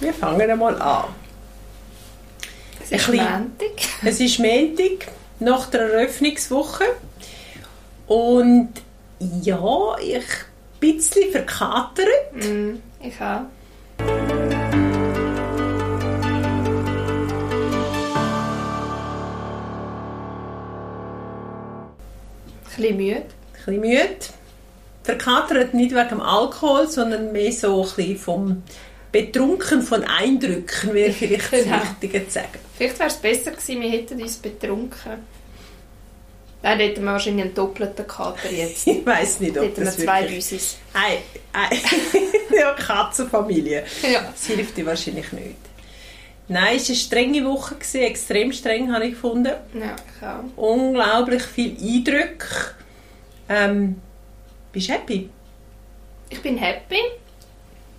Wir fangen einmal an. Es ist Montag. Es ist Montag, nach der Eröffnungswoche. Und ja, ich bin ein bisschen verkatert. Mm, ich auch. Ein bisschen müde. Ein bisschen müde. Verkatert nicht wegen dem Alkohol, sondern mehr so ein bisschen vom betrunken von Eindrücken, wäre vielleicht das Genau. Richtige zu sagen. Vielleicht wäre es besser gewesen, wir hätten uns betrunken. Dann hätten wir wahrscheinlich einen doppelten Kater jetzt. Ich weiß nicht, ob hätten wir das zwei wirklich... Büsis. Ei, ei. ja, Katzenfamilie. Ja. Das hilft dir wahrscheinlich nicht. Nein, es war eine strenge Woche, gewesen, extrem streng, habe ich gefunden. ja, ich auch. Unglaublich viel Eindrücke. Ähm, bist du happy? Ich bin happy.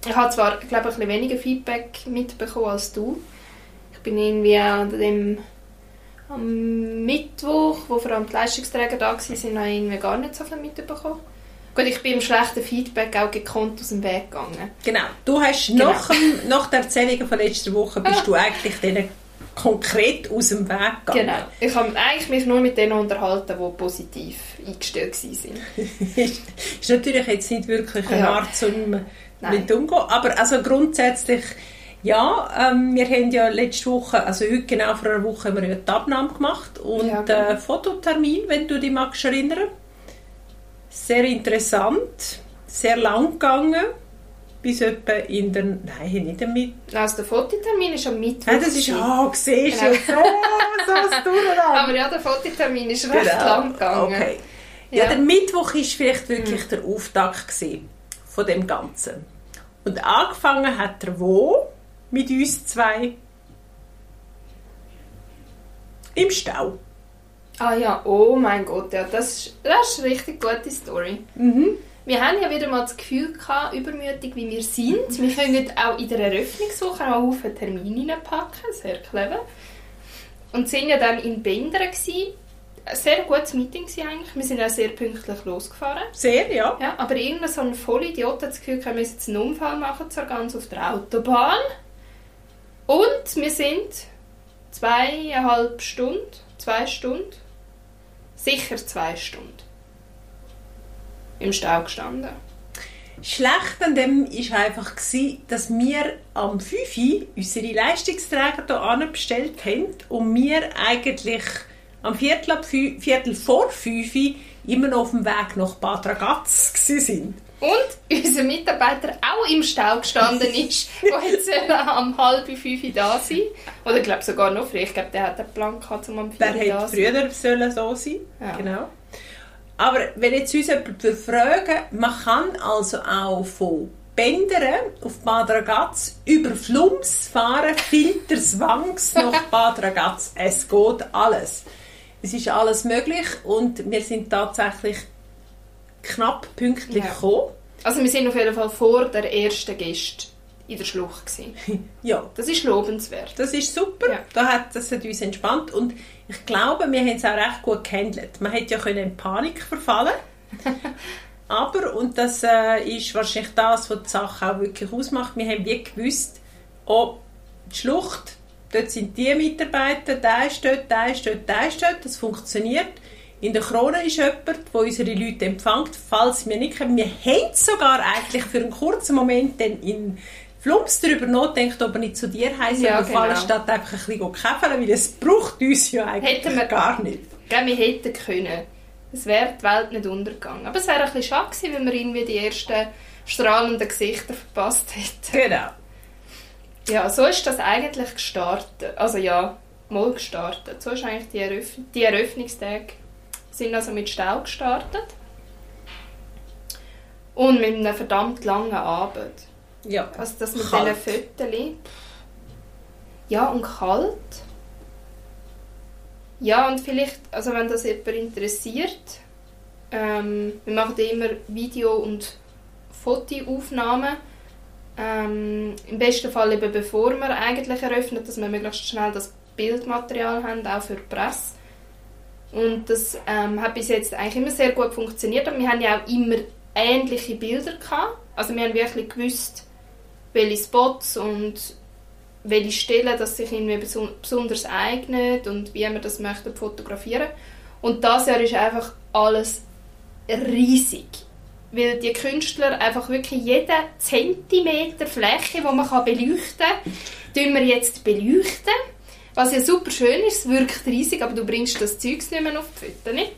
Ich habe zwar, glaube ich, ein bisschen weniger Feedback mitbekommen als du. Ich bin irgendwie an dem am Mittwoch, wo vor allem die Leistungsträger da waren, sind habe ich irgendwie gar nicht so viel mitbekommen. Gut, ich bin im schlechten Feedback auch gekonnt aus dem Weg gegangen. Genau. Du hast Genau. nach, dem, nach der Erzählung von letzter Woche bist Ah. du eigentlich denen konkret aus dem Weg gegangen. Genau. Ich habe eigentlich mich nur mit denen unterhalten, die positiv eingestellt waren. ist, ist natürlich jetzt nicht wirklich eine Ja. Art, um Nein. mit umzugehen. Aber also grundsätzlich, ja, ähm, wir haben ja letzte Woche, also heute genau vor einer Woche, haben wir ja die Abnahme gemacht und Ja, genau. äh, Fototermin, wenn du dich magst erinnern. Sehr interessant, sehr lang gegangen, bis etwa in der, nein, nicht damit. Also der Fototermin ist am Mittwoch. Nein, das ist, ah, siehst du, Genau. so, so ein Durcheinander. Aber ja, der Fototermin ist recht Genau. lang gegangen. Okay. Ja, Ja. der Mittwoch war vielleicht wirklich der Auftakt gewesen von dem Ganzen. Und angefangen hat er wo? Mit uns zwei? Im Stau. Ah ja, oh mein Gott, ja, das, ist, das ist eine richtig gute Story. Mhm. Wir haben ja wieder mal das Gefühl gehabt, übermütig wie wir sind. Wir können auch in der Eröffnungswoche auch auf einen Termin reinpacken, sehr clever. Und sind ja dann in Bendern gewesen. Ein sehr gutes Meeting eigentlich. Wir sind auch sehr pünktlich losgefahren. Sehr, ja. Ja, aber irgendein so ein Vollidiot hat das Gefühl, wir müssen jetzt einen Unfall machen, zwar ganz auf der Autobahn. Und wir sind zweieinhalb Stunden, zwei Stunden, sicher zwei Stunden im Stau gestanden. Schlecht an dem war einfach, dass wir am 5 Uhr unsere Leistungsträger hier anbestellt haben und wir eigentlich am Viertel, ab fü- Viertel vor 5 Uhr immer noch auf dem Weg nach Bad Ragaz waren. Und unser Mitarbeiter auch im Stau gestanden ist, der jetzt äh, am halb fünf da sein. Oder ich glaube sogar noch früher. Ich glaube, der hat einen Plan gehabt, um am vier Der da hätte zu sein. früher sollen so sein Ja. Genau. Aber wenn jetzt uns jemand fragen man kann also auch von Bendern auf Bad Ragaz über Flums fahren, Filterswangs nach Bad Ragaz. Es geht alles. Es ist alles möglich und wir sind tatsächlich knapp pünktlich Ja. gekommen. Also wir sind auf jeden Fall vor der ersten Gäste in der Schlucht gewesen. Ja, Das ist lobenswert. Das ist super. Ja. Da hat, das hat uns entspannt. Und ich glaube, wir haben es auch recht gut gehandelt. Man hätte ja können in Panik verfallen Aber, und das äh, ist wahrscheinlich das, was die Sache auch wirklich ausmacht, wir haben wie gewusst, oh, die Schlucht, dort sind die Mitarbeiter, der ist dort, der ist dort, der ist dort, das funktioniert. In der Krone ist jemand, der unsere Leute empfängt, falls wir nicht können. Wir haben sogar eigentlich für einen kurzen Moment dann in Flums darüber nachgedacht, ob er nicht zu dir heim Ja, ja, genau. statt einfach ein bisschen käfeln, weil es braucht uns ja eigentlich Hätten wir- gar nicht. Ich glaube, wir hätten können. Es wäre die Welt nicht untergegangen. Aber es wäre ein bisschen schade gewesen, wenn wir irgendwie die ersten strahlenden Gesichter verpasst hätten. Genau. Ja, so ist das eigentlich gestartet. Also ja, mal gestartet. So ist eigentlich die, Eröff die Eröffnungstage sind also mit Stau gestartet. Und mit einem verdammt langen Abend. Ja. Also das mit Kalt. diesen Fotos. Ja, und kalt. Ja, und vielleicht, also wenn das jemand interessiert, ähm, wir machen immer Video- und Fotoaufnahmen. Ähm, Im besten Fall eben bevor wir eigentlich eröffnen, dass wir möglichst schnell das Bildmaterial haben, auch für die Presse. Und das ähm, hat bis jetzt eigentlich immer sehr gut funktioniert. Und wir haben ja auch immer ähnliche Bilder gehabt. Also wir haben wirklich gewusst, welche Spots und welche Stellen das sich irgendwie besonders eignet und wie man das möchte fotografieren. Und das Jahr ist einfach alles riesig. Weil die Künstler einfach wirklich jeden Zentimeter Fläche, die man beleuchten kann, wir jetzt beleuchten. Was ja super schön ist, es wirkt riesig, aber du bringst das Zeug nicht mehr auf die Fotos. Nicht?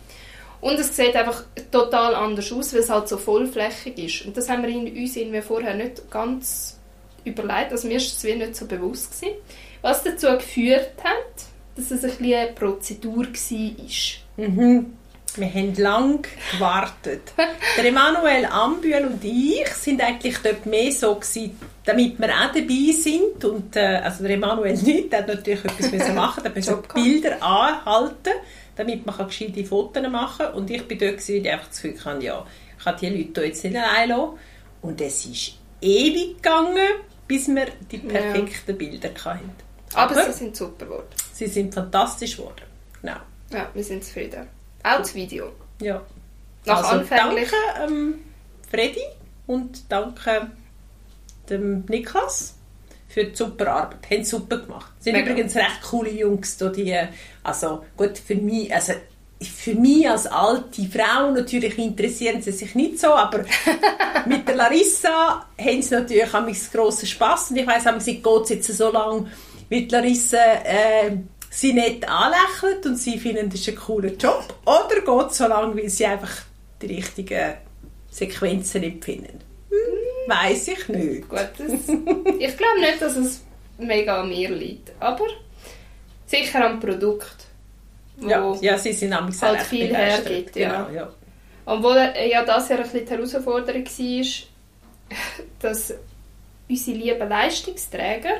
Und es sieht einfach total anders aus, weil es halt so vollflächig ist. Und das haben wir uns irgendwie vorher nicht ganz überlegt. Also mir ist es nicht so bewusst gewesen. Was dazu geführt hat, dass es ein bisschen eine Prozedur war. Mhm. Wir haben lange gewartet. Der Emanuel Ambühl und ich sind eigentlich dort mehr so gewesen, damit wir auch dabei sind. Und, äh, also der Emanuel nicht, der hat natürlich etwas machen der musste Bilder anhalten, damit man gescheite Fotos machen kann. Und ich bin dort, gewesen, weil ich einfach das Gefühl hatte, ja, ich kann die Leute jetzt nicht allein lassen. Und es ist ewig gegangen, bis wir die perfekten ja. Bilder hatten. Aber, Aber, sie sind super geworden. Sie sind fantastisch geworden. Genau. Ja, wir sind zufrieden. Auch das Video. Ja. Nach also, anfänglich... Danke ähm, Freddy und danke dem Niklas für die super Arbeit. Haben super gemacht. Sind Mega. übrigens recht coole Jungs. Die, also gut, für mich, also für mich als alte Frau natürlich interessieren sie sich nicht so, aber mit der Larissa haben sie natürlich einen grossen Spass und ich weiss, sie geht jetzt so lange, wie Larissa äh, sie nicht anlächelt und sie finden, das ist ein cooler Job, oder geht es so lange, weil sie einfach die richtigen Sequenzen nicht finden? Hm, Weiß ich nicht. Gut, das, ich glaube nicht, dass es mega an mir liegt, aber sicher am Produkt. Ja, ja, sie sind nämlich halt viel hergibt. Ja. Genau, ja. Obwohl ja das ja ein bisschen die Herausforderung war, dass unsere lieben Leistungsträger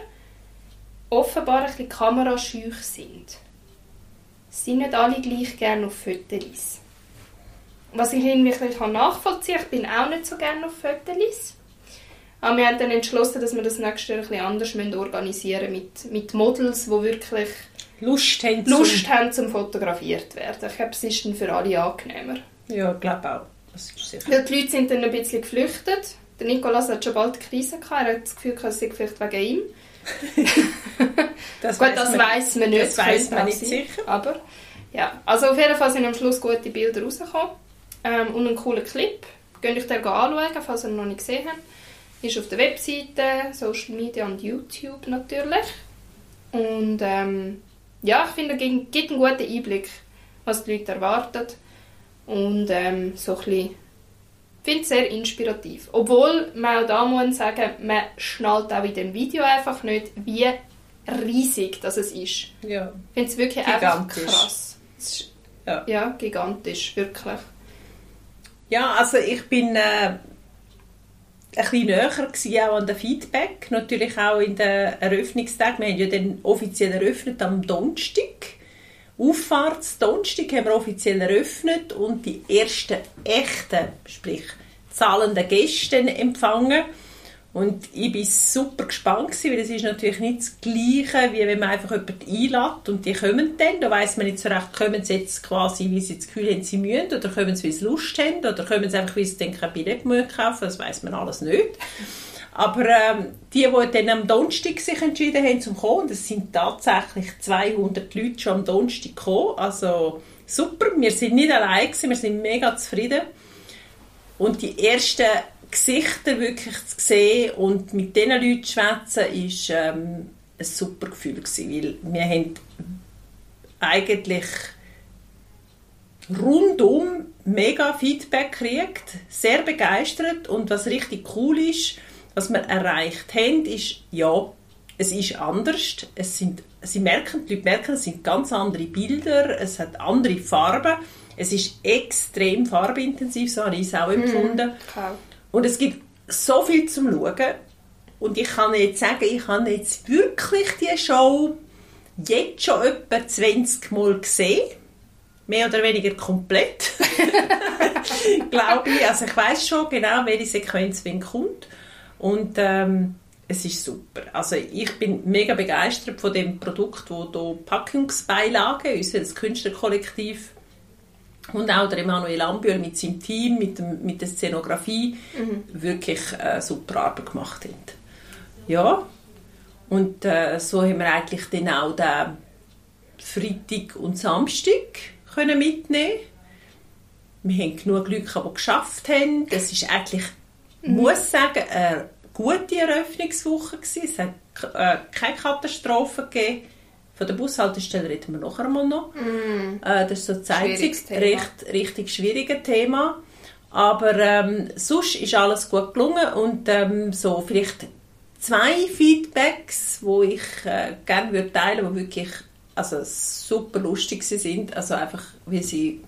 offenbar ein bisschen kamerascheu sind. Sie sind nicht alle gleich gerne auf Fotos. Was ich irgendwie ein nachvollziehen kann, ich bin auch nicht so gerne auf Fotos. Aber wir haben dann entschlossen, dass wir das nächste Jahr ein bisschen anders organisieren mit, mit Models, die wirklich Lust haben, Lust zum... haben zum fotografiert werden. Ich glaube, es ist dann für alle angenehmer. Ja, ich glaube auch. Das ist sicher. Weil die Leute sind dann ein bisschen geflüchtet. Der Nikolas hat schon bald Krise gehabt. Er hat das Gefühl, es sei vielleicht wegen ihm. das Gut, das weiß man nicht. Das weiß man nicht sicher. Aber ja, also auf jeden Fall sind am Schluss gute Bilder rausgekommen ähm, und ein cooler Clip. Könnt euch den anschauen, falls ihr ihn noch nicht gesehen habt. Ist auf der Webseite, Social Media und YouTube natürlich. Und ähm, ja, ich finde, es gibt einen guten Einblick, was die Leute erwarten. Und ähm, so ein bisschen, finde es sehr inspirativ. Obwohl man auch da muss sagen, man schnallt auch in dem Video einfach nicht, wie riesig das es ist. Ja. Ich finde es wirklich gigantisch. einfach krass. Ist, ja. ja, gigantisch, wirklich. Ja, also ich bin äh, ein bisschen näher auch an dem Feedback. Natürlich auch in den Eröffnungstagen. Wir haben ja dann offiziell eröffnet am Donnerstag. Auffahrtsdonnerstag haben wir offiziell eröffnet und die ersten echten, sprich zahlenden Gäste empfangen. Und ich war super gespannt, weil es ist natürlich nicht das Gleiche, wie wenn man einfach jemanden einlädt und die kommen dann. Da weiss man nicht so recht, kommen sie jetzt quasi, wie sie das Gefühl haben, sie müssen, oder kommen sie, weil sie Lust haben, oder kommen sie einfach, weil sie denken, ein Billett kaufen das weiss man alles nicht. Aber ähm, die, die dann am Donnerstag sich entschieden haben, zum kommen, das sind tatsächlich 200 Leute schon am Donnerstag gekommen, also super, wir sind nicht allein gewesen, wir sind mega zufrieden. Und die ersten Gesichter wirklich zu sehen und mit diesen Leuten zu schwätzen, ist ähm, ein super Gefühl gewesen, weil wir haben eigentlich rundum mega Feedback gekriegt, sehr begeistert. Und was richtig cool ist, was wir erreicht haben, ist, ja, es ist anders, es sind, sie merken, die Leute merken, es sind ganz andere Bilder, es hat andere Farben, es ist extrem farbintensiv, so habe ich es auch mhm. empfunden. Mm, und es gibt so viel zum Schauen. Und ich kann jetzt sagen, ich habe jetzt wirklich die Show jetzt schon etwa 20 Mal gesehen. Mehr oder weniger komplett. Glaube ich. Also ich weiß schon genau, welche Sequenz wenn kommt. Und ähm, es ist super. Also ich bin mega begeistert von dem Produkt, wo hier Packungsbeilagen, unser Künstlerkollektiv und auch der Emanuel Ambühl mit seinem Team, mit, dem, mit der Szenografie mhm. wirklich äh, super Arbeit gemacht haben. Ja, Und äh, so haben wir eigentlich dann auch den Freitag und Samstag können mitnehmen. Wir haben genug Leute, die geschafft haben. Das ist eigentlich, mhm. muss sagen, eine gute Eröffnungswoche gewesen. Es hat äh, keine Katastrophe gegeben. Von der Bushaltestelle reden wir nachher einmal noch. Äh, das ist so einzige recht, richtig schwierige Thema. Aber ähm, sonst ist alles gut gelungen und ähm, so vielleicht zwei Feedbacks, wo ich äh, gerne würde teilen, wo wirklich also super lustig sind, also einfach, wie sie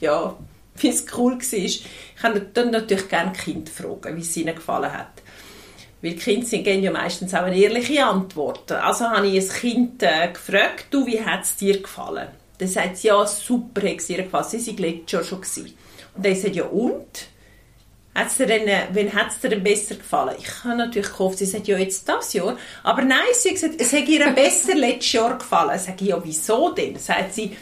ja, wie es cool war. Ich kann dann natürlich gerne Kind fragen, wie es ihnen gefallen hat. Weil Kinder geben ja meistens auch eine ehrliche Antwort. Also habe ich ein Kind äh, gefragt, du, wie hat es dir gefallen? Dann sagt sie, ja, super, hat es ihr gefallen. Sie waren letztes schon. Gewesen. Und dann sagt ja, und? Hat's dir denn, äh, wann hat es dir denn besser gefallen? Ich habe natürlich gehofft, sie sagt, ja, jetzt das Jahr. Aber nein, sie hat gesagt, es hat ihr besser letztes Jahr gefallen. Ich sage, ja, wieso denn? Sagt sie,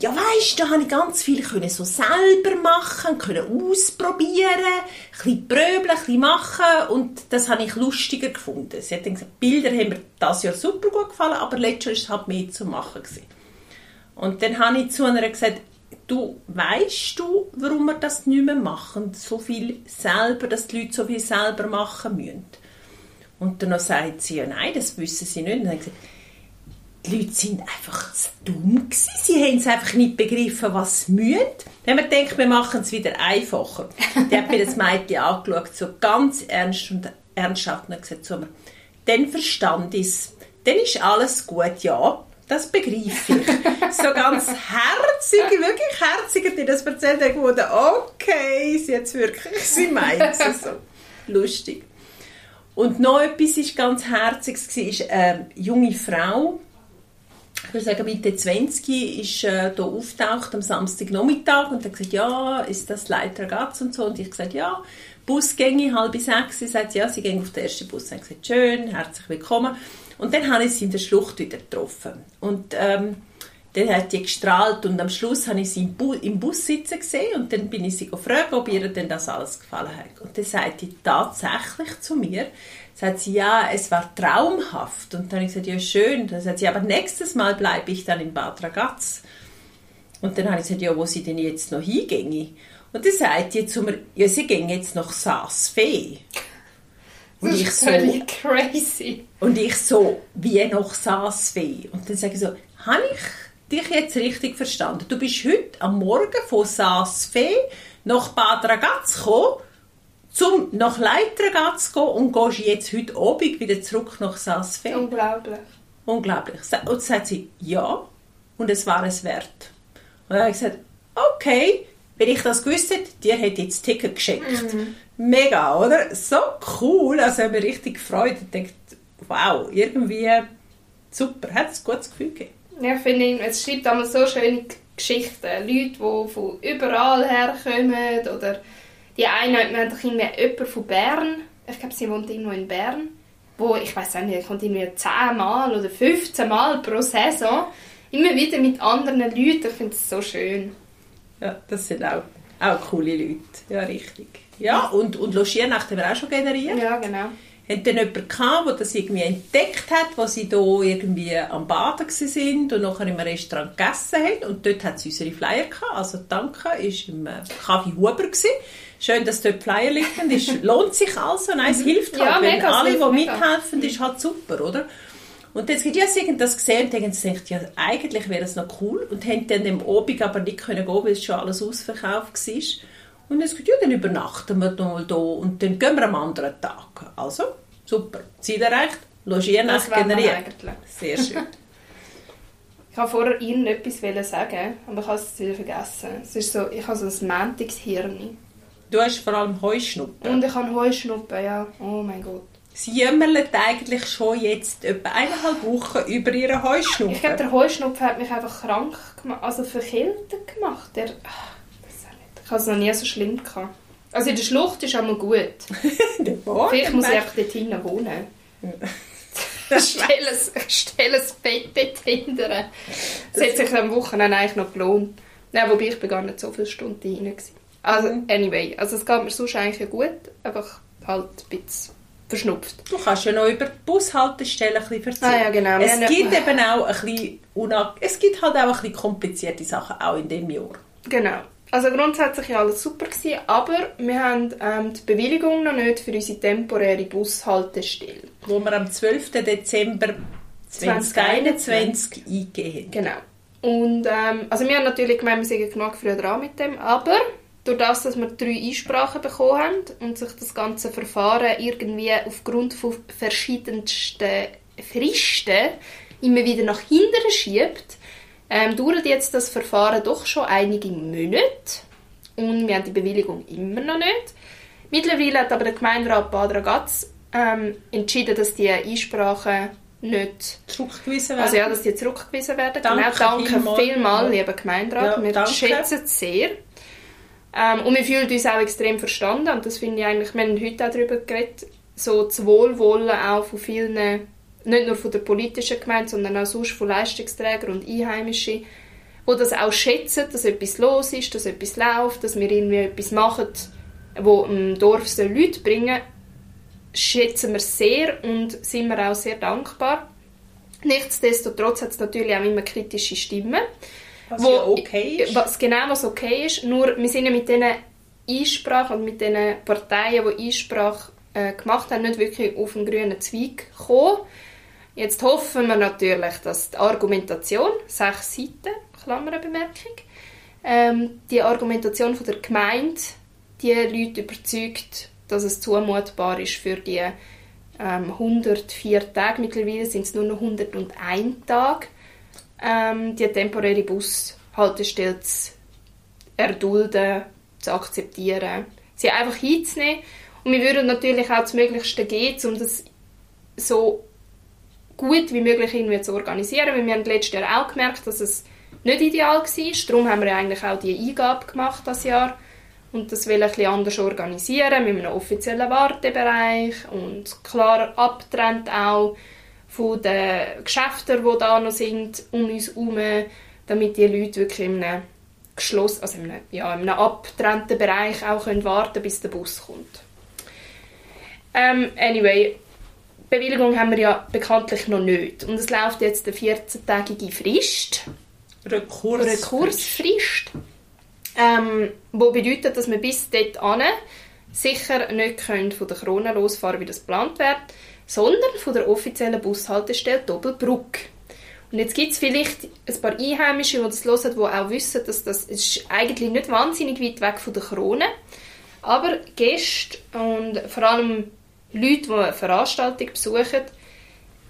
ja weißt, da habe ich ganz viel können so selber machen, können ausprobieren, ein bisschen bröbeln, ein bisschen machen und das habe ich lustiger gefunden. Sie hat dann gesagt, Bilder haben mir das Jahr super gut gefallen, aber letztes Jahr war es halt mehr zu machen. Gewesen. Und dann habe ich zu einer gesagt, du weißt du, warum wir das nicht mehr machen, so viel selber, dass die Leute so viel selber machen müssen. Und dann sagt sie, ja nein, das wissen sie nicht. Und dann habe ich gesagt, die Leute sind einfach dumm gewesen. Sie haben es einfach nicht begriffen, was sie müssen. Wenn man denkt, wir machen es wieder einfacher. Die hat mir das Mädchen angeschaut, so ganz ernst und ernsthaft und gesagt zu mir, dann verstand ich es. Dann ist alles gut, ja. Das begreife ich. so ganz herzig, wirklich herzig hat das erzählt. Ich wurde, okay, sie jetzt wirklich, sie meint es. So lustig. Und noch etwas ist ganz herziges war, eine junge Frau, ich würde sagen Mitte 20, ist äh, hier auftaucht am Samstagnachmittag und hat gesagt, ja, ist das Leiter Gatz und so. Und ich gesagt, ja, Busgänge, halb sechs. Sie sagt, ja, sie gehen auf den ersten Bus. Ich gesagt, schön, herzlich willkommen. Und dann habe ich sie in der Schlucht wieder getroffen. Und ähm, dann hat die gestrahlt und am Schluss habe ich sie im, Bu im Bus sitzen gesehen und dann bin ich sie gefragt, ob ihr denn das alles gefallen hat. Und dann sagt sie tatsächlich zu mir, sagt sie, ja, es war traumhaft. Und dann habe ich gesagt, ja, schön. Dann sagt sie, aber nächstes Mal bleibe ich dann in Bad Ragaz. Und dann habe ich gesagt, ja, wo sie denn jetzt noch hinginge? Und dann sagt sie zu mir, ja, sie gehen jetzt nach Saas-Fee. Und das ist ich völlig so, crazy. Und ich so, wie nach Saas-Fee? Und dann sage ich so, habe ich dich jetzt richtig verstanden? Du bist heute am Morgen von Saas-Fee nach Bad Ragaz gekommen zum nach Leitern zu gehen und gehst jetzt heute Abend wieder zurück nach Saasfeld. Unglaublich. Unglaublich. Und dann sagt sie, ja, und es war es wert. Und dann habe ich gesagt, okay, wenn ich das gewusst hätte, dir hätte ich jetzt Ticket geschenkt. Mhm. Mega, oder? So cool, also ich habe mich richtig gefreut und gedacht, wow, irgendwie super, hat es ein gutes Gefühl gegeben. Ja, ich finde, es schreibt einmal so schöne Geschichten. Leute, die von überall herkommen oder die eine, haben doch jemanden von Bern, ich glaube, sie wohnt irgendwo in Bern, wo, ich weiß auch nicht, kommt irgendwie 10 Mal oder 15 Mal pro Saison, immer wieder mit anderen Leuten, ich finde es so schön. Ja, das sind auch, auch coole Leute, ja, richtig. Ja, und, und Logiernächte haben wir auch schon generiert. Ja, genau. Haben dann jemanden gehabt, der das irgendwie entdeckt hat, wo sie hier irgendwie am Baden sind und nachher im Restaurant gegessen haben. Und dort hat sie unsere Flyer gehabt. Also Danke war im Kaffee Huber. Gewesen. Schön, dass dort Flyer liegen. Es lohnt sich also. Nein, es mhm. hilft halt. Ja, wenn alle, die mithelfen, ist halt super, oder? Und jetzt gibt ja sie das gesehen und denken sich, ja, eigentlich wäre das noch cool. Und haben dann am Abend aber nicht können gehen, weil es schon alles ausverkauft war. Und jetzt gesagt, ja, dann übernachten wir mal hier und dann gehen wir am anderen Tag. Also, super. Ziel erreicht, Logieren generiert. Sehr schön. ich wollte vorher irgendetwas sagen, aber ich habe es wieder vergessen. Es ist so, ich habe so ein Mäntigshirn. Du hast vor allem Heuschnuppen. Und ich habe Heuschnuppen, ja. Oh mein Gott. Sie jämmerlen eigentlich schon jetzt etwa eineinhalb Wochen über ihre Heuschnuppen. Ich glaube, der Heuschnupfen hat mich einfach krank gemacht, also verkältet gemacht. Der, ach, ich habe es noch nie so schlimm gehabt. Also in der Schlucht ist auch mal gut. Vielleicht muss ich einfach dort hinten wohnen. stell, ein, stell ein Bett dort hinten. Das hat sich am Wochenende eigentlich noch gelohnt. Nein, wobei ich bin gar nicht so viele Stunden hinein. Also, mhm. anyway, also es geht mir sonst eigentlich gut, einfach halt ein bisschen verschnupft. Du kannst ja noch über die Bushaltestelle ein bisschen erzählen. Ah ja, genau. Es haben- gibt eben auch ein bisschen, unang- es gibt halt auch ein bisschen komplizierte Sachen, auch in dem Jahr. Genau. Also grundsätzlich war alles super, gewesen, aber wir haben ähm, die Bewilligung noch nicht für unsere temporäre Bushaltestelle. Wo wir am 12. Dezember 2021 eingehen. Genau. Und ähm, also wir haben natürlich gemeint, wir sind genug früh dran mit dem, aber durch das, dass wir drei Einsprachen bekommen haben und sich das ganze Verfahren irgendwie aufgrund von verschiedensten Fristen immer wieder nach hinten schiebt, ähm, dauert jetzt das Verfahren doch schon einige Monate und wir haben die Bewilligung immer noch nicht. Mittlerweile hat aber der Gemeinderat Bad Ragaz ähm, entschieden, dass die Einsprachen nicht Zurückgewiesen werden. also ja, dass die zurückgewiesen werden. Danke genau, danke vielmals. Ja. lieber Gemeinderat. Ja, wir danke. schätzen es sehr. Ähm, und wir fühlen uns auch extrem verstanden. Und das finde ich eigentlich, wir haben heute auch darüber geredet, so das Wohlwollen auch von vielen, nicht nur von der politischen Gemeinde, sondern auch sonst von Leistungsträgern und Einheimischen, die das auch schätzen, dass etwas los ist, dass etwas läuft, dass wir irgendwie etwas machen, wo im Dorf soll Leute bringen schätzen wir sehr und sind wir auch sehr dankbar. Nichtsdestotrotz hat es natürlich auch immer kritische Stimmen. Was wo- ja okay ist. Was genau was okay ist, nur wir sind ja mit diesen Einsprachen und mit diesen Parteien, die Einsprache äh, gemacht haben, nicht wirklich auf den grünen Zweig gekommen. Jetzt hoffen wir natürlich, dass die Argumentation, sechs Seiten, Klammerbemerkung, ähm, die Argumentation von der Gemeinde die Leute überzeugt, dass es zumutbar ist für die ähm, 104 Tage, mittlerweile sind es nur noch 101 Tage, ähm, die temporäre Bushaltestelle zu erdulden, zu akzeptieren, sie einfach hinzunehmen. Und wir würden natürlich auch das Möglichste geben, um das so gut wie möglich irgendwie zu organisieren, weil wir haben letztes Jahr auch gemerkt, dass es nicht ideal war. Darum haben wir ja eigentlich auch die Eingabe gemacht das Jahr und das will ein anders organisieren, mit einem offiziellen Wartebereich und klar abtrennt auch von den Geschäften, die da noch sind, um uns herum, damit die Leute wirklich in einem geschlossen, also in einem, ja, in einem abgetrennten Bereich auch können warten bis der Bus kommt. Ähm, anyway, Bewilligung haben wir ja bekanntlich noch nicht. Und es läuft jetzt eine 14-tägige Frist. Rekurs. Rekursfrist. Ähm, wo bedeutet, dass wir bis dort sicher nicht können von der Krone losfahren wie das geplant wird, sondern von der offiziellen Bushaltestelle Doppelbruck. Und jetzt gibt es vielleicht ein paar Einheimische, die das hören, die auch wissen, dass das ist eigentlich nicht wahnsinnig weit weg von der Krone aber Gäste und vor allem Leute, die eine Veranstaltung besuchen,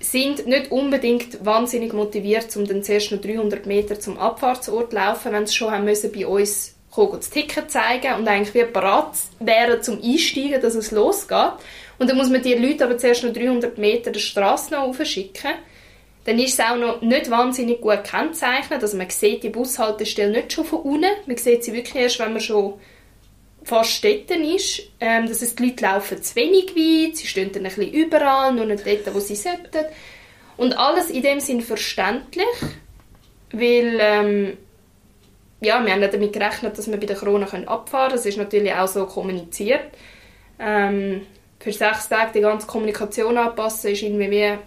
sind nicht unbedingt wahnsinnig motiviert, um dann zuerst noch 300 Meter zum Abfahrtsort zu laufen, wenn sie schon haben müssen bei uns kommen, das Ticket zeigen und eigentlich wie parat wären zum Einsteigen, dass es losgeht. Und dann muss man die Leute aber zuerst noch 300 Meter die Straße noch aufschicken. Dann ist es auch noch nicht wahnsinnig gut kennzeichnet. Also man sieht die Bushaltestelle nicht schon von unten. Man sieht sie wirklich erst, wenn man schon fast dort ist. Ähm, das heißt, die Leute laufen zu wenig weit, sie stehen dann ein bisschen überall, nur nicht dort, wo sie sollten. Und alles in dem Sinn verständlich, weil ähm, ja, wir haben ja damit gerechnet, dass wir bei der Corona abfahren können. Das ist natürlich auch so kommuniziert. Ähm, für sechs Tage die ganze Kommunikation anpassen, ist irgendwie wie ein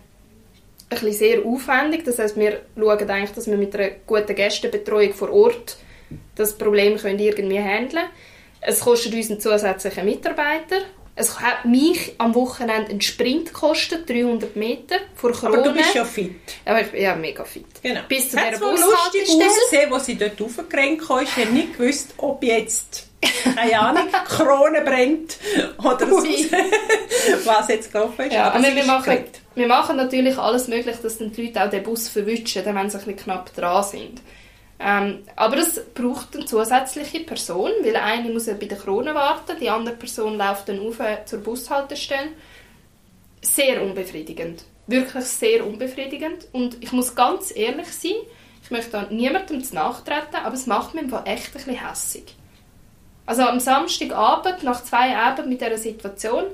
bisschen sehr aufwendig. Das heißt, wir schauen eigentlich, dass wir mit einer guten Gästebetreuung vor Ort das Problem können irgendwie handeln können. Es kostet uns einen zusätzlichen Mitarbeiter. Es hat mich am Wochenende einen Sprint gekostet, 300 Meter, vor Corona. Aber du bist ja fit. Aber ich bin ja mega fit. Genau. Bis zu Hat dieser zwar lustig Bushaltestelle. ausgesehen, wo sie dort raufgerannt kam. Ich habe nicht gewusst, ob jetzt, keine Ahnung, Krone brennt oder Ui. was jetzt gelaufen ist. Ja, aber wir ist machen, wir machen natürlich alles möglich, dass dann die Leute auch den Bus verwischen, wenn sie ein bisschen knapp dran sind. Ähm, aber es braucht eine zusätzliche Person, weil eine muss ja bei der Krone warten, die andere Person läuft dann auf zur Bushaltestelle. Sehr unbefriedigend. Wirklich sehr unbefriedigend. Und ich muss ganz ehrlich sein, ich möchte da niemandem nachtreten, aber es macht mich echt ein bisschen hässig. Also am Samstagabend, nach zwei Abenden mit dieser Situation,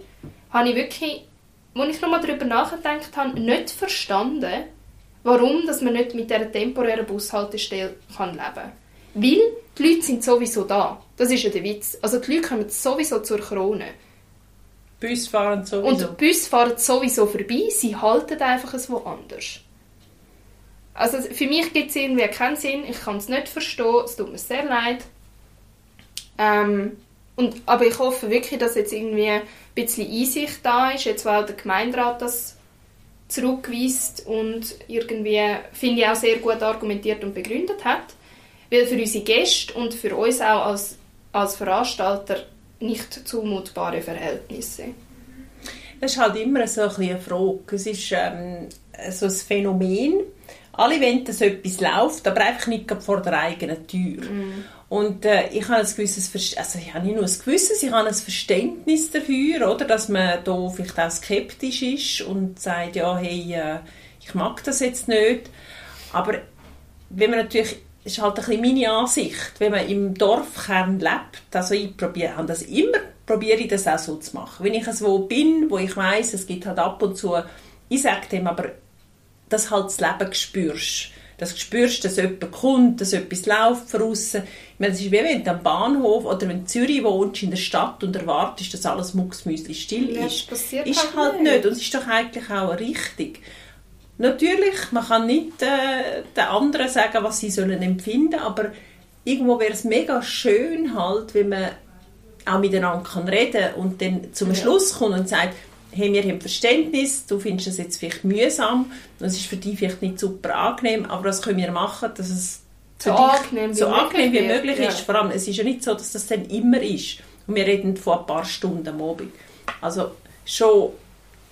habe ich wirklich, als ich nochmal darüber nachgedacht habe, nicht verstanden, warum dass man nicht mit dieser temporären Bushaltestelle kann leben kann. Weil die Leute sind sowieso da. Das ist ja der Witz. Also die Leute kommen sowieso zur Krone. Bus fahren sowieso. Und die Bus fahren sowieso vorbei, sie halten einfach es woanders. Also für mich gibt es irgendwie keinen Sinn, ich kann es nicht verstehen, es tut mir sehr leid. Ähm, und, aber ich hoffe wirklich, dass jetzt irgendwie ein bisschen Einsicht da ist, jetzt weil der Gemeinderat das zurückweist und irgendwie, finde ich, auch sehr gut argumentiert und begründet hat. Weil für unsere Gäste und für uns auch als, als Veranstalter nicht zumutbare Verhältnisse. Das ist halt immer so ein eine Frage. Es ist ähm, so ein Phänomen. Alle wollen, dass etwas läuft, aber einfach nicht vor der eigenen Tür. Mm. Und äh, ich habe ein gewisses also ich habe nicht nur ein gewisses, ich habe ein Verständnis dafür, oder, dass man da vielleicht auch skeptisch ist und sagt, ja, hey, äh, ich mag das jetzt nicht. Aber wenn man natürlich, das ist halt ein bisschen meine Ansicht, wenn man im Dorfkern lebt, also ich probiere, das immer, probiere ich das auch so zu machen. Wenn ich so bin, wo ich weiß, es gibt halt ab und zu, ich sage dem aber, dass halt das Leben spürst dass du spürst, dass jemand kommt, dass etwas läuft von. Ich meine, es ist wie wenn du am Bahnhof oder wenn du in Zürich wohnst, in der Stadt und erwartest, dass alles mucksmüsli still ja, ist. Passiert ist halt, halt nicht. Und es ist doch eigentlich auch richtig. Natürlich, man kann nicht äh, den anderen sagen, was sie sollen empfinden, aber irgendwo wäre es mega schön halt, wenn man auch miteinander kann reden und dann zum ja. Schluss kommt und sagt, hey, wir haben Verständnis, du findest es jetzt vielleicht mühsam, es ist für dich vielleicht nicht super angenehm, aber was können wir machen, dass es so angenehm, so angenehm wie möglich ist. Ja. Vor allem, es ist ja nicht so, dass das dann immer ist. Und wir reden von ein paar Stunden am Abend. Also schon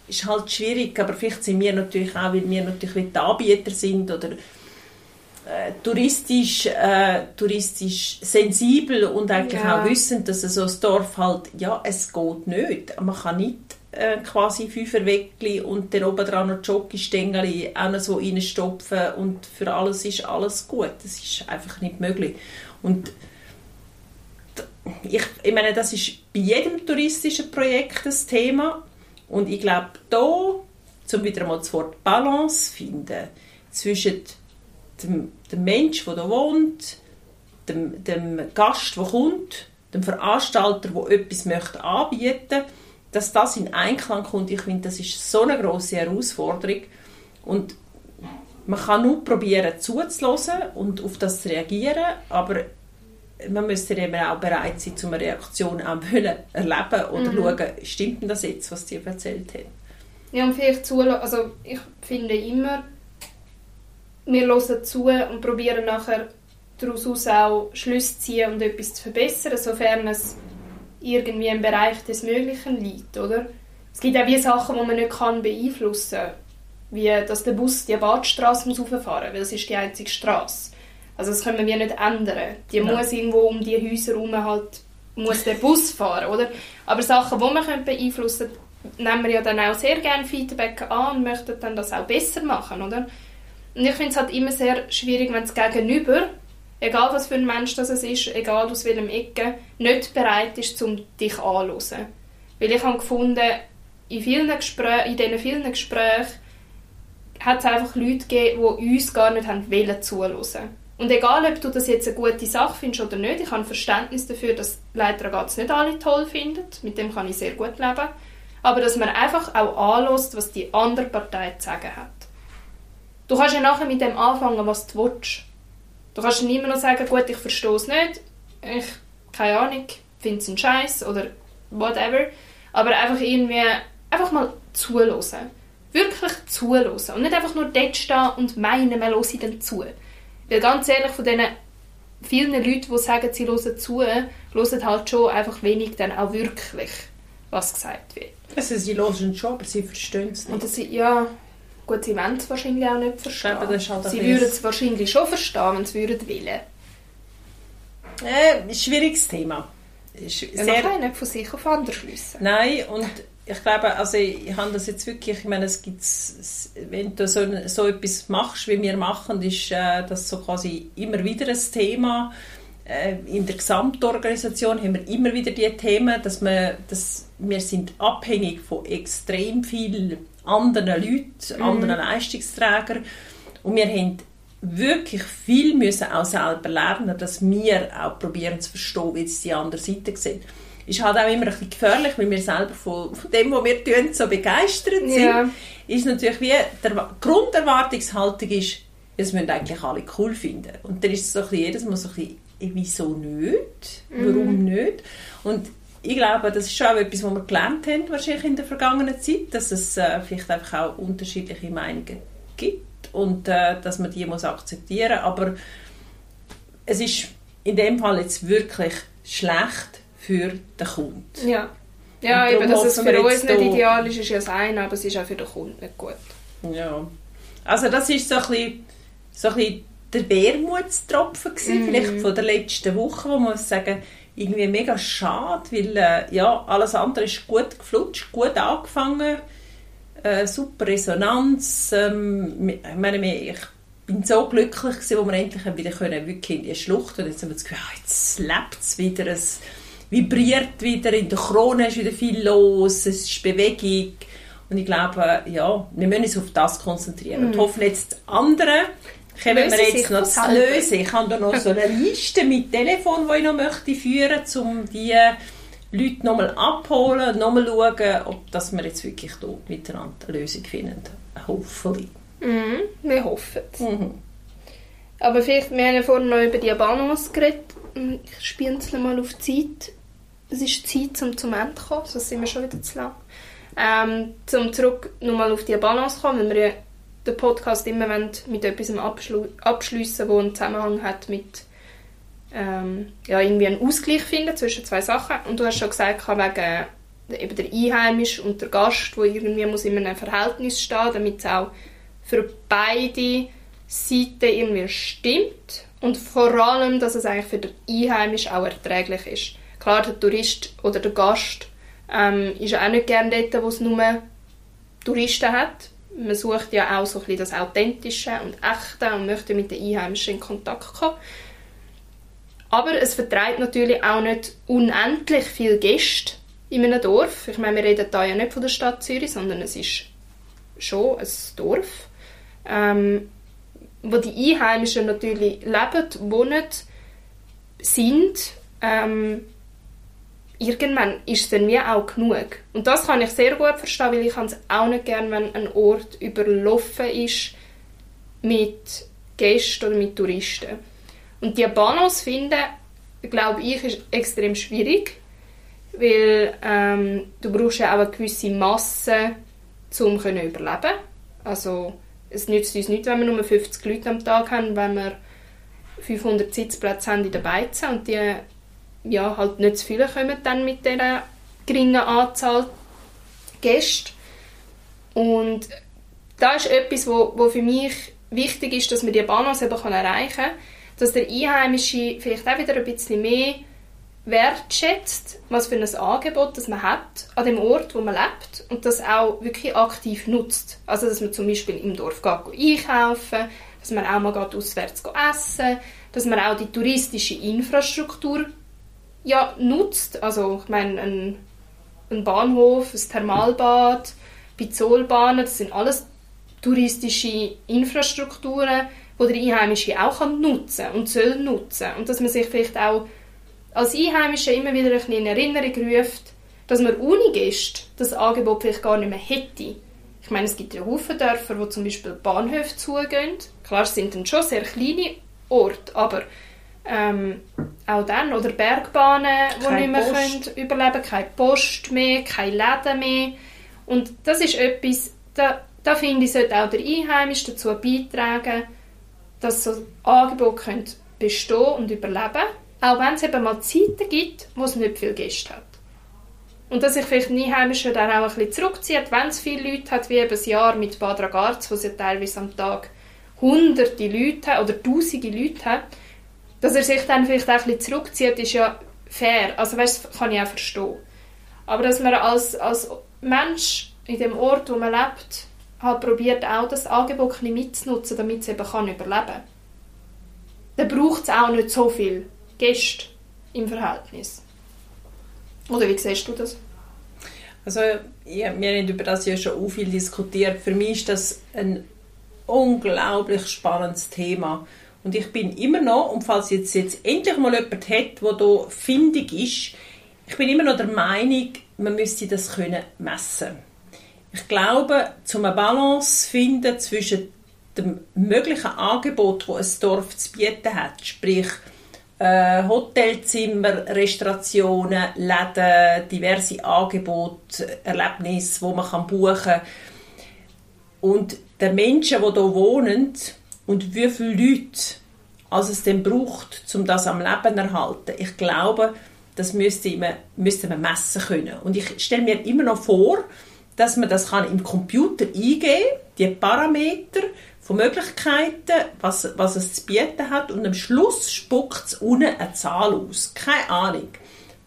ist halt schwierig, aber vielleicht sind wir natürlich auch, weil wir natürlich die Anbieter sind oder äh, touristisch, äh, touristisch sensibel und eigentlich ja. auch wissen, dass so ein Dorf halt, ja, es geht nicht. Man kann nicht äh, quasi Fünferweckli und dann oben dran noch Jockeystängel auch noch so reinstopfen und für alles ist alles gut. Das ist einfach nicht möglich. Und ich, ich meine, das ist bei jedem touristischen Projekt das Thema und ich glaube, da, um wieder mal das Wort Balance finden, zwischen dem, dem Mensch, der da wohnt, dem, dem Gast, der kommt, dem Veranstalter, der etwas möchte anbieten möchte, dass das in Einklang kommt, ich finde, das ist so eine große Herausforderung und man kann nur probieren zuzulassen und auf das zu reagieren, aber man müsste eben auch bereit sein, um eine Reaktion auch erleben oder mhm. schauen, stimmt denn das jetzt, was sie erzählt haben. Ja, und vielleicht zulassen, also ich finde immer, wir hören zu und probieren nachher daraus auch Schlüsse zu ziehen und etwas zu verbessern, sofern es irgendwie im Bereich des Möglichen liegt, oder? Es gibt auch wie Sachen, die man nicht kann beeinflussen kann. Wie, dass der Bus die Badstraße muss rauffahren muss, weil es ist die einzige Straße. Also das können wir nicht ändern. Die ja. muss irgendwo um die Häuser herum halt, muss der Bus fahren, oder? Aber Sachen, die man beeinflussen können, nehmen wir ja dann auch sehr gerne Feedback an und möchten dann das auch besser machen, oder? Und ich finde es halt immer sehr schwierig, wenn das Gegenüber egal was für ein Mensch das ist, egal aus welchem Ecke, nicht bereit ist, um dich anzuhören. Weil ich habe gefunden, in, vielen Gespräch, in diesen vielen Gesprächen hat es einfach Leute gegeben, die uns gar nicht wollen zuhören. Und egal, ob du das jetzt eine gute Sache findest oder nicht, ich habe Verständnis dafür, dass Leiterrats nicht alle toll finden. Mit dem kann ich sehr gut leben. Aber dass man einfach auch anlässt, was die andere Partei zu sagen hat. Du kannst ja nachher mit dem anfangen, was du willst. Du kannst nicht immer noch sagen, gut, ich verstehe es nicht, ich, keine Ahnung, finde es ein Scheiß oder whatever, aber einfach irgendwie, einfach mal zuhören. Wirklich zuhören und nicht einfach nur dort stehen und meinen, man höre dann zu. Weil ganz ehrlich, von diesen vielen Leuten, die sagen, sie hören zu, hören halt schon einfach wenig dann auch wirklich, was gesagt wird. Also sie hören schon, aber sie verstehen es nicht. Und sie, ja, Gut, sie wollen es wahrscheinlich auch nicht verstehen. Halt sie würden es wahrscheinlich schon verstehen, wenn sie würden wollen. Äh, schwieriges Thema. Ist ja, sehr... Man kann nicht von sich auf andere schliessen. Nein, und ich glaube, also ich habe das jetzt wirklich, ich meine, es gibt, wenn du so, so etwas machst, wie wir machen, ist äh, das so quasi immer wieder ein Thema. Äh, in der Gesamtorganisation haben wir immer wieder die Themen, dass, man, dass wir sind abhängig von extrem viel anderen Leuten, mhm. anderen Leistungsträgern. Und wir haben wirklich viel müssen auch selber lernen, dass wir auch probieren zu verstehen, wie es die andere Seite sieht. ist halt auch immer ein bisschen gefährlich, weil wir selber von, dem, was wir tun, so begeistert sind. Ja. Ist natürlich wie, der Grunderwartungshaltung ist, das müssen eigentlich alle cool finden. Und dann ist es so ein bisschen, jedes Mal so ein bisschen, wieso nicht? Warum mhm. nicht? Und ich glaube, das ist schon auch etwas, was wir gelernt haben wahrscheinlich in der vergangenen Zeit, dass es äh, vielleicht einfach auch unterschiedliche Meinungen gibt und äh, dass man die muss akzeptieren muss. Aber es ist in dem Fall jetzt wirklich schlecht für den Kunden. Ja, ja eben, dass es für uns nicht ideal ist, ist ja das eine, aber es ist auch für den Kunden nicht gut. Ja, also das ist so ein bisschen, so ein bisschen der Wermutstropfen gewesen, mm. vielleicht von der letzten Woche, wo man muss sagen, irgendwie mega schade, weil äh, ja, alles andere ist gut geflutscht, gut angefangen, äh, super Resonanz. Ähm, ich meine, ich bin so glücklich gewesen, wo wir endlich wieder können, wirklich in die Schlucht und jetzt haben wir das Gefühl, ah, jetzt lebt es wieder, es vibriert wieder, in der Krone ist wieder viel los, es ist Bewegung und ich glaube, ja, wir müssen uns auf das konzentrieren mhm. und hoffen jetzt die können wir jetzt noch zu lösen. Ich habe da noch so eine Liste mit Telefon, die ich noch möchte führen möchte, um die Leute nochmal abholen, nochmal schauen, ob das wir jetzt wirklich hier miteinander eine Lösung finden. Hoffentlich. Mhm, wir hoffen es. Mhm. Aber vielleicht, wir haben ja vorhin noch über die Balance geredet. Ich spiele mal auf die Zeit. Es ist Zeit, um zum Ende zu kommen, sonst sind wir schon wieder zu lang. Ähm, um zurück nochmal auf die Balance zu kommen, weil wir ja den Podcast immer mit etwas abschließen, wo einen Zusammenhang hat mit ähm, ja, irgendwie einen Ausgleich finden zwischen zwei Sachen. Und du hast schon gesagt, wegen eben der Einheimisch und der Gast, wo irgendwie muss in einem Verhältnis stehen, damit es auch für beide Seiten irgendwie stimmt und vor allem, dass es eigentlich für den Einheimisch auch erträglich ist. Klar, der Tourist oder der Gast ähm, ist auch nicht gerne dort, wo es nur Touristen hat, man sucht ja auch so ein bisschen das Authentische und Echte und möchte mit den Einheimischen in Kontakt kommen. Aber es vertreibt natürlich auch nicht unendlich viele Gäste in einem Dorf. Ich meine, wir reden da ja nicht von der Stadt Zürich, sondern es ist schon ein Dorf, ähm, wo die Einheimischen natürlich leben, wohnen, sind. Ähm, irgendwann ist es dann wie auch genug. Und das kann ich sehr gut verstehen, weil ich es auch nicht gerne, wenn ein Ort überlaufen ist mit Gästen oder mit Touristen. Und die Balance finden, glaube ich, ist extrem schwierig, weil ähm, du brauchst ja auch eine gewisse Masse, um zu überleben. Also es nützt uns nicht, wenn wir nur 50 Leute am Tag haben, wenn wir 500 Sitzplätze haben in der Beize und die ja, halt nicht zu viele kommen dann mit dieser geringen Anzahl Gäste. Und da ist etwas, wo, wo für mich wichtig ist, dass man die Balance eben erreichen kann, dass der Einheimische vielleicht auch wieder ein bisschen mehr wertschätzt, was für ein Angebot das man hat an dem Ort, wo man lebt und das auch wirklich aktiv nutzt. Also dass man zum Beispiel im Dorf geht einkaufen, dass man auch mal auswärts essen, dass man auch die touristische Infrastruktur ja, nutzt. Also ich meine, ein, ein Bahnhof, ein Thermalbad, Pizolbahnen, das sind alles touristische Infrastrukturen, die der Einheimische auch kann nutzen und soll nutzen. Und dass man sich vielleicht auch als Einheimische immer wieder in Erinnerung ruft, dass man ohne Gäste das Angebot vielleicht gar nicht mehr hätte. Ich meine, es gibt ja Haufen Dörfer, wo zum Beispiel Bahnhöfe zugehen. Klar, es sind dann schon sehr kleine Orte, aber ähm, auch dann. Oder Bergbahnen, die nicht mehr können überleben können. Keine Post mehr, keine Läden mehr. Und das ist etwas, da, da finde ich, sollte auch der Einheimische dazu beitragen, dass so Angebote bestehen und überleben Auch wenn es eben mal Zeiten gibt, wo es nicht viele Gäste hat. Und dass sich vielleicht ein Einheimischer dann auch ein bisschen zurückzieht, wenn es viele Leute hat, wie eben das Jahr mit Bad Ragaz, wo ja teilweise am Tag hunderte Leute oder tausende Leute hat, dass er sich dann vielleicht auch ein bisschen zurückzieht, ist ja fair. Also weißt, kann ich auch verstehen. Aber dass man als, als Mensch in dem Ort, wo man lebt, halt probiert auch das Angebot ein mitzunutzen, damit es eben kann überleben kann. Dann braucht es auch nicht so viel Gäste im Verhältnis. Oder wie siehst du das? Also, ja, wir haben über das ja schon auch viel diskutiert. Für mich ist das ein unglaublich spannendes Thema. Und ich bin immer noch, und falls jetzt, jetzt endlich mal jemand hat, der da findig ist, Ich bin immer noch der Meinung, man müsste das können messen. Ich glaube, zum eine Balance zu finden zwischen dem möglichen Angebot, wo ein Dorf zu bieten hat, sprich äh, Hotelzimmer, Restaurationen, Läden, diverse Angebote, Erlebnisse, wo man buchen kann. Und den Menschen, die hier wohnen und wie viele Leute als es denn braucht, um das am Leben zu erhalten. Ich glaube, das müsste man, müsste man messen können. Und ich stelle mir immer noch vor, dass man das kann im Computer eingeben kann, die Parameter von Möglichkeiten, was, was es zu bieten hat und am Schluss spuckt es unten eine Zahl aus. Keine Ahnung.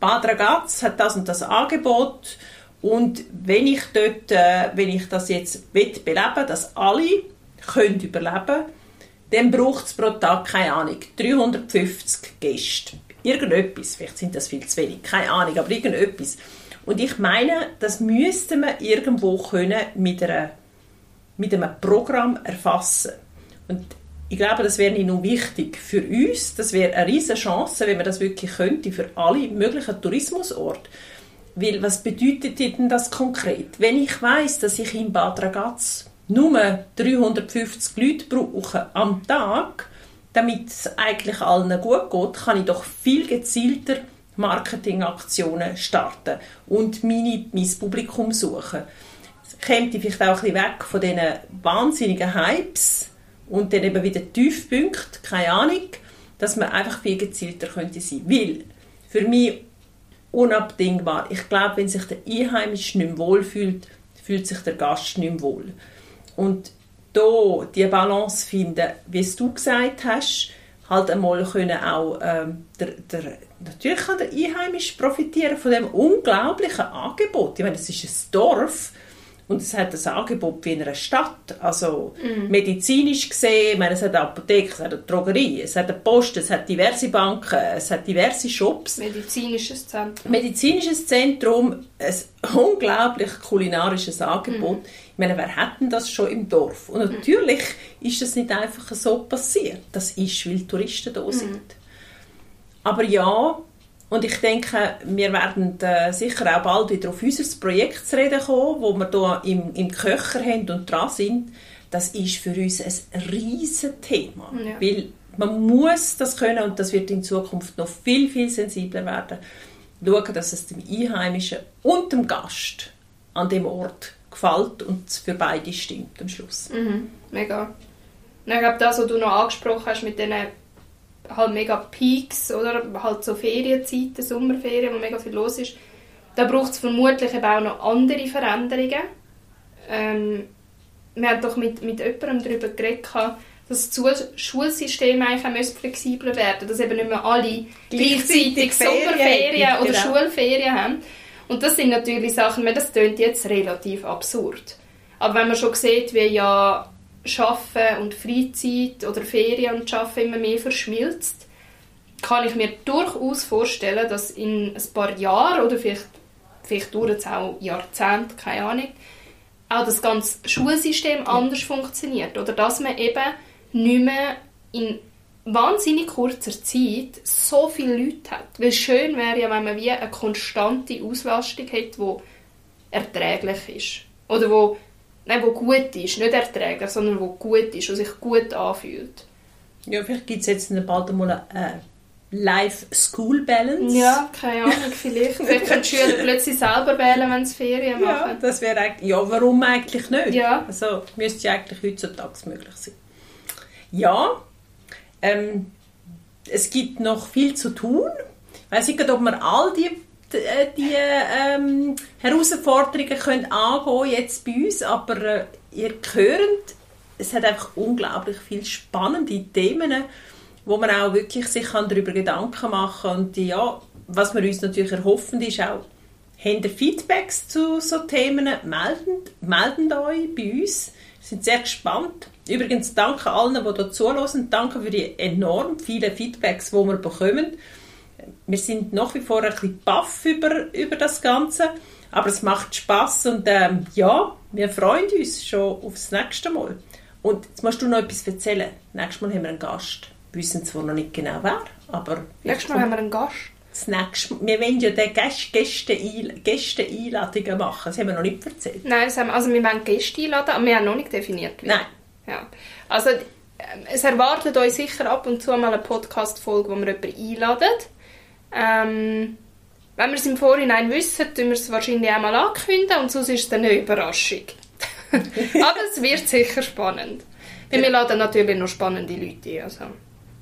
Bad Ragaz hat das und das Angebot und wenn ich dort, äh, wenn ich das jetzt beleben will, dass alle können überleben dann braucht es pro Tag, keine Ahnung, 350 Gäste. Irgendetwas, vielleicht sind das viel zu wenig, keine Ahnung, aber irgendetwas. Und ich meine, das müsste man irgendwo können mit, einer, mit einem Programm erfassen. Und ich glaube, das wäre nicht nur wichtig für uns, das wäre eine riesige Chance, wenn man das wirklich könnte für alle möglichen Tourismusorte. Weil was bedeutet denn das konkret? Wenn ich weiß, dass ich in Bad Ragaz nur 350 Leute brauche am Tag, damit es eigentlich allen gut geht, kann ich doch viel gezielter Marketingaktionen starten und meine, mein Publikum suchen. Käme ich vielleicht auch ein bisschen weg von diesen wahnsinnigen Hypes und dann eben wieder Tiefpunkte, keine Ahnung, dass man einfach viel gezielter könnte sein. Weil, für mich unabdingbar, ich glaube, wenn sich der Einheimische nicht mehr wohlfühlt, fühlt sich der Gast nicht mehr wohl. Und da die Balance finden, wie du gesagt hast, halt einmal können auch ähm, der, der, natürlich kann der Einheimische profitieren von dem unglaublichen Angebot. Ich meine, es ist ein Dorf und es hat ein Angebot wie in einer Stadt. Also mm. medizinisch gesehen, ich meine, es hat eine Apotheke, es hat eine Drogerie, es hat eine Post, es hat diverse Banken, es hat diverse Shops. Medizinisches Zentrum. Medizinisches Zentrum, ein unglaublich kulinarisches Angebot. Mm. Ich meine, wer hat denn das schon im Dorf? Und natürlich mm. ist das nicht einfach so passiert. Das ist, weil Touristen da sind. Mm. Aber ja, und ich denke, wir werden äh, sicher auch bald wieder auf unser Projekt zu reden kommen, wo wir hier im, im Köcher haben und dran sind. Das ist für uns ein riesiges Thema. Ja. Weil man muss das können und das wird in Zukunft noch viel, viel sensibler werden. Schauen, dass es dem Einheimischen und dem Gast an dem Ort gefällt und es für beide stimmt am Schluss. Mhm, mega. ich glaube, das, was du noch angesprochen hast mit diesen halt mega Peaks oder halt so Ferienzeiten, Sommerferien, wo mega viel los ist. Da braucht es vermutlich eben auch noch andere Veränderungen. Ähm, wir haben doch mit, mit jemandem darüber geredet, dass das Schulsystem eigentlich flexibler werden dass eben nicht mehr alle gleichzeitig Sommerferien oder genau. Schulferien haben. Und das sind natürlich Sachen, das klingt jetzt relativ absurd. Aber wenn man schon sieht, wie ja Schaffen und Freizeit oder Ferien und Schaffen immer mehr verschmilzt, kann ich mir durchaus vorstellen, dass in ein paar Jahren oder vielleicht, vielleicht dauert es auch Jahrzehnte, keine Ahnung, auch das ganze Schulsystem anders funktioniert. Oder dass man eben nicht mehr in wahnsinnig kurzer Zeit so viele Leute hat. Weil schön wäre ja, wenn man wie eine konstante Auslastung hat, die erträglich ist. Oder wo Nein, wo gut ist, nicht erträglich, sondern wo gut ist, wo sich gut anfühlt. Ja, vielleicht gibt es jetzt bald einmal eine Live-School-Balance. Ja, keine Ahnung, vielleicht. vielleicht können die Schüler plötzlich selber wählen, wenn sie Ferien machen. Ja, das wäre eigentlich, ja, warum eigentlich nicht? Ja. Also, müsste ja eigentlich heutzutage möglich sein. Ja, ähm, es gibt noch viel zu tun. Ich weiß nicht, ob wir all die äh, die ähm, Herausforderungen können angehen jetzt bei uns, aber äh, ihr hört, es hat einfach unglaublich viele spannende Themen, wo man auch wirklich sich darüber Gedanken machen kann. Und ja, was wir uns natürlich erhoffen, ist auch, habt ihr Feedbacks zu so Themen, meldet euch bei uns. Wir sind sehr gespannt. Übrigens danke allen, die hier zuhören. Danke für die enorm vielen Feedbacks, die wir bekommen wir sind nach wie vor ein bisschen baff über, über das Ganze, aber es macht Spaß und ähm, ja, wir freuen uns schon aufs nächste Mal. Und jetzt musst du noch etwas erzählen. Nächstes Mal haben wir einen Gast. Wir wissen zwar noch nicht genau wer, aber... Nächstes Mal haben wir einen Gast. das nächste Wir wollen ja dann Gäste, Gäste, Gäste Einladungen machen. Das haben wir noch nicht erzählt. Nein, das haben, also wir wollen Gäste einladen, aber wir haben noch nicht definiert. Wie. Nein. Ja. Also ähm, es erwartet euch sicher ab und zu mal eine Podcast-Folge, wo wir jemanden einladen. Ähm, wenn wir es im Vorhinein wissen, tun wir es wahrscheinlich einmal ankündigen und sonst ist es dann eine Überraschung. aber es wird sicher spannend. Weil wir laden natürlich noch spannende Leute ein. Also.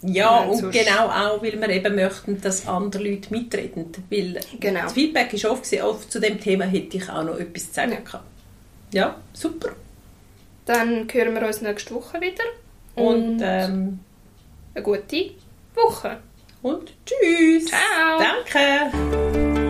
Ja, Nein, und sonst- genau auch, weil wir eben möchten, dass andere Leute mitreden. Weil Genau. das Feedback ist oft, oft zu dem Thema hätte ich auch noch etwas zu sagen Ja. Ja, super. Dann hören wir uns nächste Woche wieder. Und, ähm, eine gute Woche. Und tschüss. Ciao. Danke.